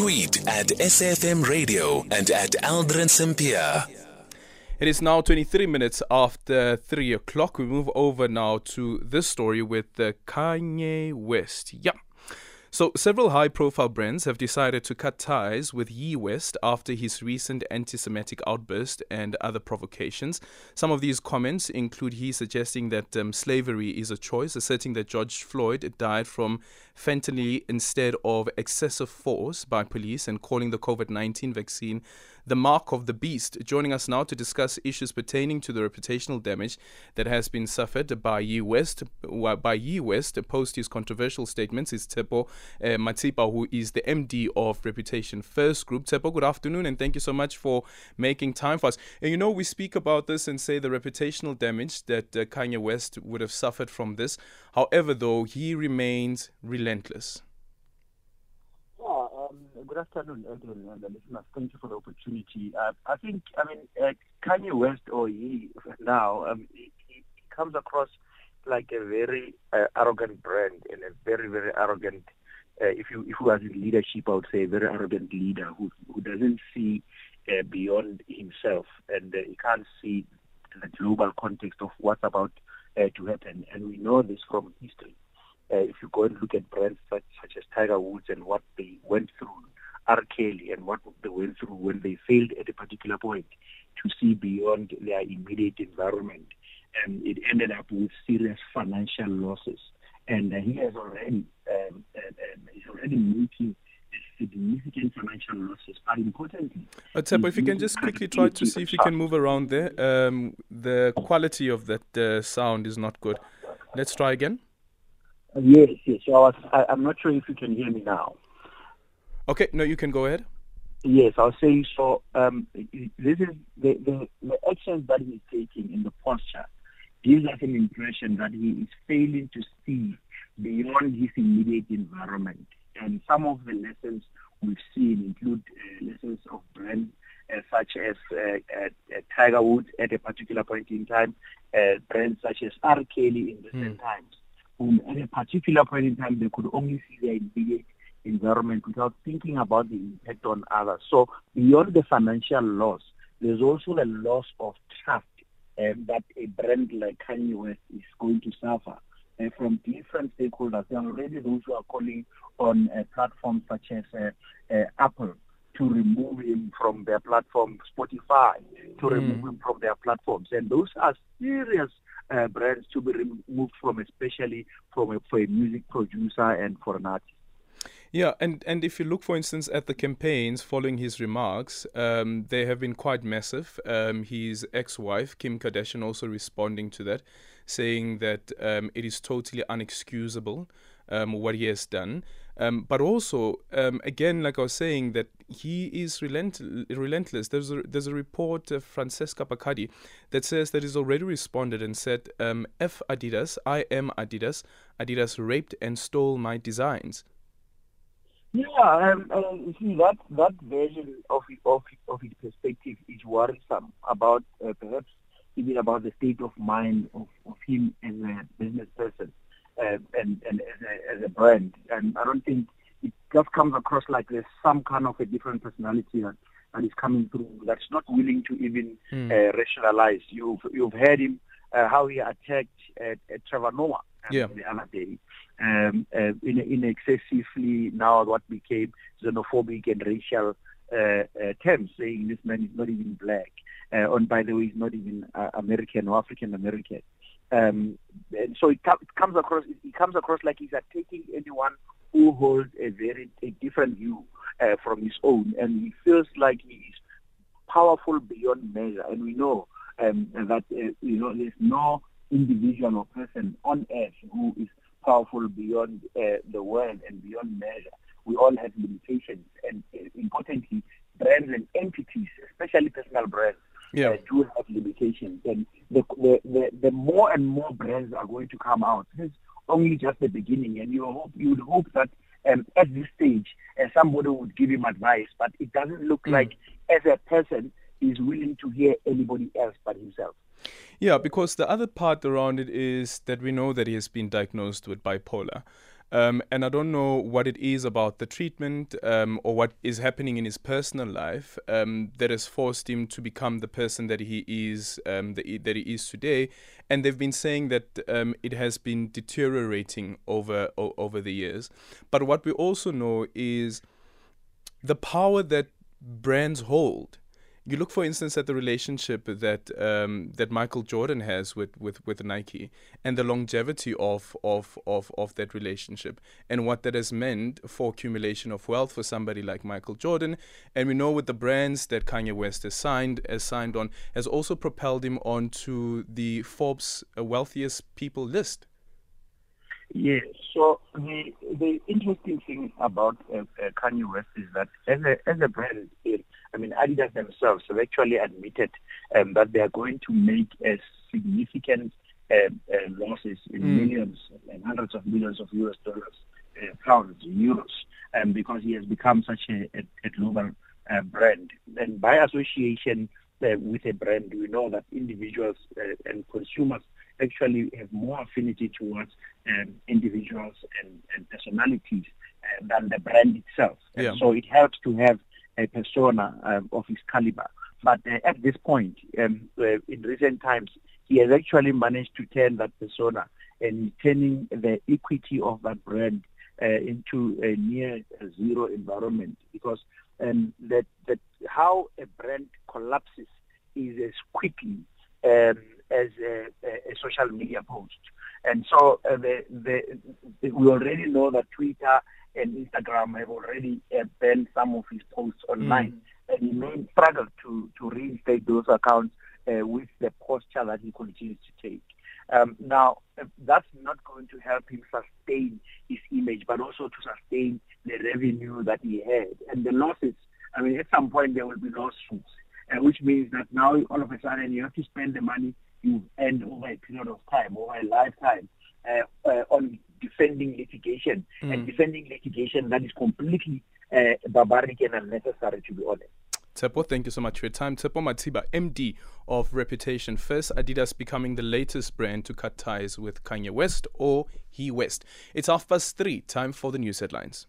Tweet at SAFM Radio and at Aldrin Sampear. It is now 23 minutes after 3 o'clock. We move over now to this story with the Kanye West. Yeah. So, several high profile brands have decided to cut ties with Ye West after his recent anti Semitic outburst and other provocations. Some of these comments include Ye suggesting that um, slavery is a choice, asserting that George Floyd died from fentanyl instead of excessive force by police, and calling the COVID 19 vaccine the mark of the beast. Joining us now to discuss issues pertaining to the reputational damage that has been suffered by Ye West, by Ye West post his controversial statements is Tshepo uh, Matseba, who is the MD of Reputation First Group. Tshepo, good afternoon, and thank you so much for making time for us. And you know, we speak about this and say the reputational damage that uh, Kanye West would have suffered from this. However, though, he remains relentless. Good afternoon, Edwin and the listeners. Thank you for the opportunity. Uh, I think, I mean, uh, Kanye West or Ye now, um, he, he, comes across like a very uh, arrogant brand and a very, very arrogant. Uh, if you if he was in leadership, I would say a very arrogant leader who who doesn't see uh, beyond himself and uh, he can't see the global context of what's about to happen. And we know this from history. Uh, if you go and look at brands such, such as Tiger Woods and what they went through, R. Kelly and what they went through when they failed at a particular point to see beyond their immediate environment, and it ended up with serious financial losses. And uh, he has already um, he's already making significant financial losses. But importantly, uh, Tshepo, if you can just quickly try to see if you can move around there. Um, the quality of that uh, sound is not good. Let's try again. Yes, yes. So I was, I, am not sure if you can hear me now. Okay, no, you can go ahead. Yes, I was saying so. Um, this is the, the, the actions that he's taking in the posture gives us an impression that he is failing to see beyond his immediate environment. And some of the lessons we've seen include uh, lessons of brands uh, such as uh, uh, Tiger Woods at a particular point in time, uh, brands such as R. Kelly in recent mm. times whom at a particular point in time they could only see their immediate environment without thinking about the impact on others. So beyond the financial loss, there's also a loss of trust um, that a brand like Kanye West is going to suffer uh, from different stakeholders. There are already those who are calling on uh, platforms such as uh, uh Apple to remove him from their platform, Spotify to mm. remove him from their platforms. And those are serious uh, brands to be removed from, especially from a, for a music producer and for an artist. Yeah, and, and if you look, for instance, at the campaigns following his remarks, um, they have been quite massive. Um, his ex wife, Kim Kardashian, also responding to that, saying that um, it is totally unexcusable um, what he has done. Um, but also, um, again, like I was saying, that he is relent- relentless. There's a, there's a report, of Francesca Pacardi, that says that he's already responded and said, F Adidas, I am Adidas. Adidas raped and stole my designs. Yeah, um, uh, you see, that, that version of, of, of his perspective is worrisome about uh, perhaps even about the state of mind of, of him as a business person uh, and, and as, a, as a brand. And I don't think it just comes across like there's some kind of a different personality that, that is coming through that's not willing to even mm. uh, rationalize. You've, you've heard him, uh, how he attacked uh, Trevor Noah um, yeah. the other day. Um, uh, in, in excessively now what became xenophobic and racial uh, uh, terms, saying this man is not even black. Uh, and by the way, he's not even uh, American or African American. Um, and so it, it, comes across it comes across like he's attacking anyone who holds a very a different view uh, from his own, and he feels like he is powerful beyond measure. And we know um, that uh, you know there's no individual or person on earth who is powerful beyond uh, the world and beyond measure. We all have limitations, and uh, importantly, brands and entities, especially personal brands, yeah. uh, do have limitations. And the, the, the, the, more and more brands are going to come out. This is only just the beginning. And you, hope, you would hope that um, at this stage, uh, somebody would give him advice. But it doesn't look mm. like, as a person, he's willing to hear anybody else but himself. Yeah, because the other part around it is that we know that he has been diagnosed with bipolar. Um, and I don't know what it is about the treatment um, or what is happening in his personal life um, that has forced him to become the person that he is um, that, he, is today. And they've been saying that um, it has been deteriorating over o- over the years. But what we also know is the power that brands hold you look, for instance, at the relationship that um, that Michael Jordan has with, with, with Nike and the longevity of, of, of, of that relationship and what that has meant for accumulation of wealth for somebody like Michael Jordan. And we know with the brands that Kanye West has signed, has signed on, has also propelled him onto the Forbes uh, wealthiest people list. Yes. So the the interesting thing about uh, uh, Kanye West is that as a as a brand, it, I mean, Adidas themselves have actually admitted um, that they are going to make a significant uh, uh, losses in mm. millions and hundreds of millions of US dollars, uh, pounds, euros, um, because he has become such a, a, a global uh, brand. And by association uh, with a brand, we know that individuals uh, and consumers actually have more affinity towards um, individuals and, and personalities than the brand itself. Yeah. so it helps to have a persona um, of his caliber. But uh, at this point, um, uh, in recent times, he has actually managed to turn that persona and turning the equity of that brand uh, into a near zero environment because um, that, that how a brand collapses is as quickly um, as a, a, social media post. And so uh, the, the, we already know that Twitter and Instagram have already uh, some of his posts online. Mm. And he may struggle to, to reinstate those accounts uh, with the posture that he continues to take. Um, now, uh, that's not going to help him sustain his image, but also to sustain the revenue that he had. And the losses, I mean, at some point there will be lawsuits, uh, which means that now all of a sudden you have to spend the money you earned over a period of time, over a lifetime, uh, uh, on defending litigation mm. and defending litigation that is completely uh, barbaric and unnecessary, to be honest. Tshepo, thank you so much for your time. Tshepo Matseba, MD of Reputation First, Adidas becoming the latest brand to cut ties with Kanye West or Ye West. It's half past three, time for the news headlines.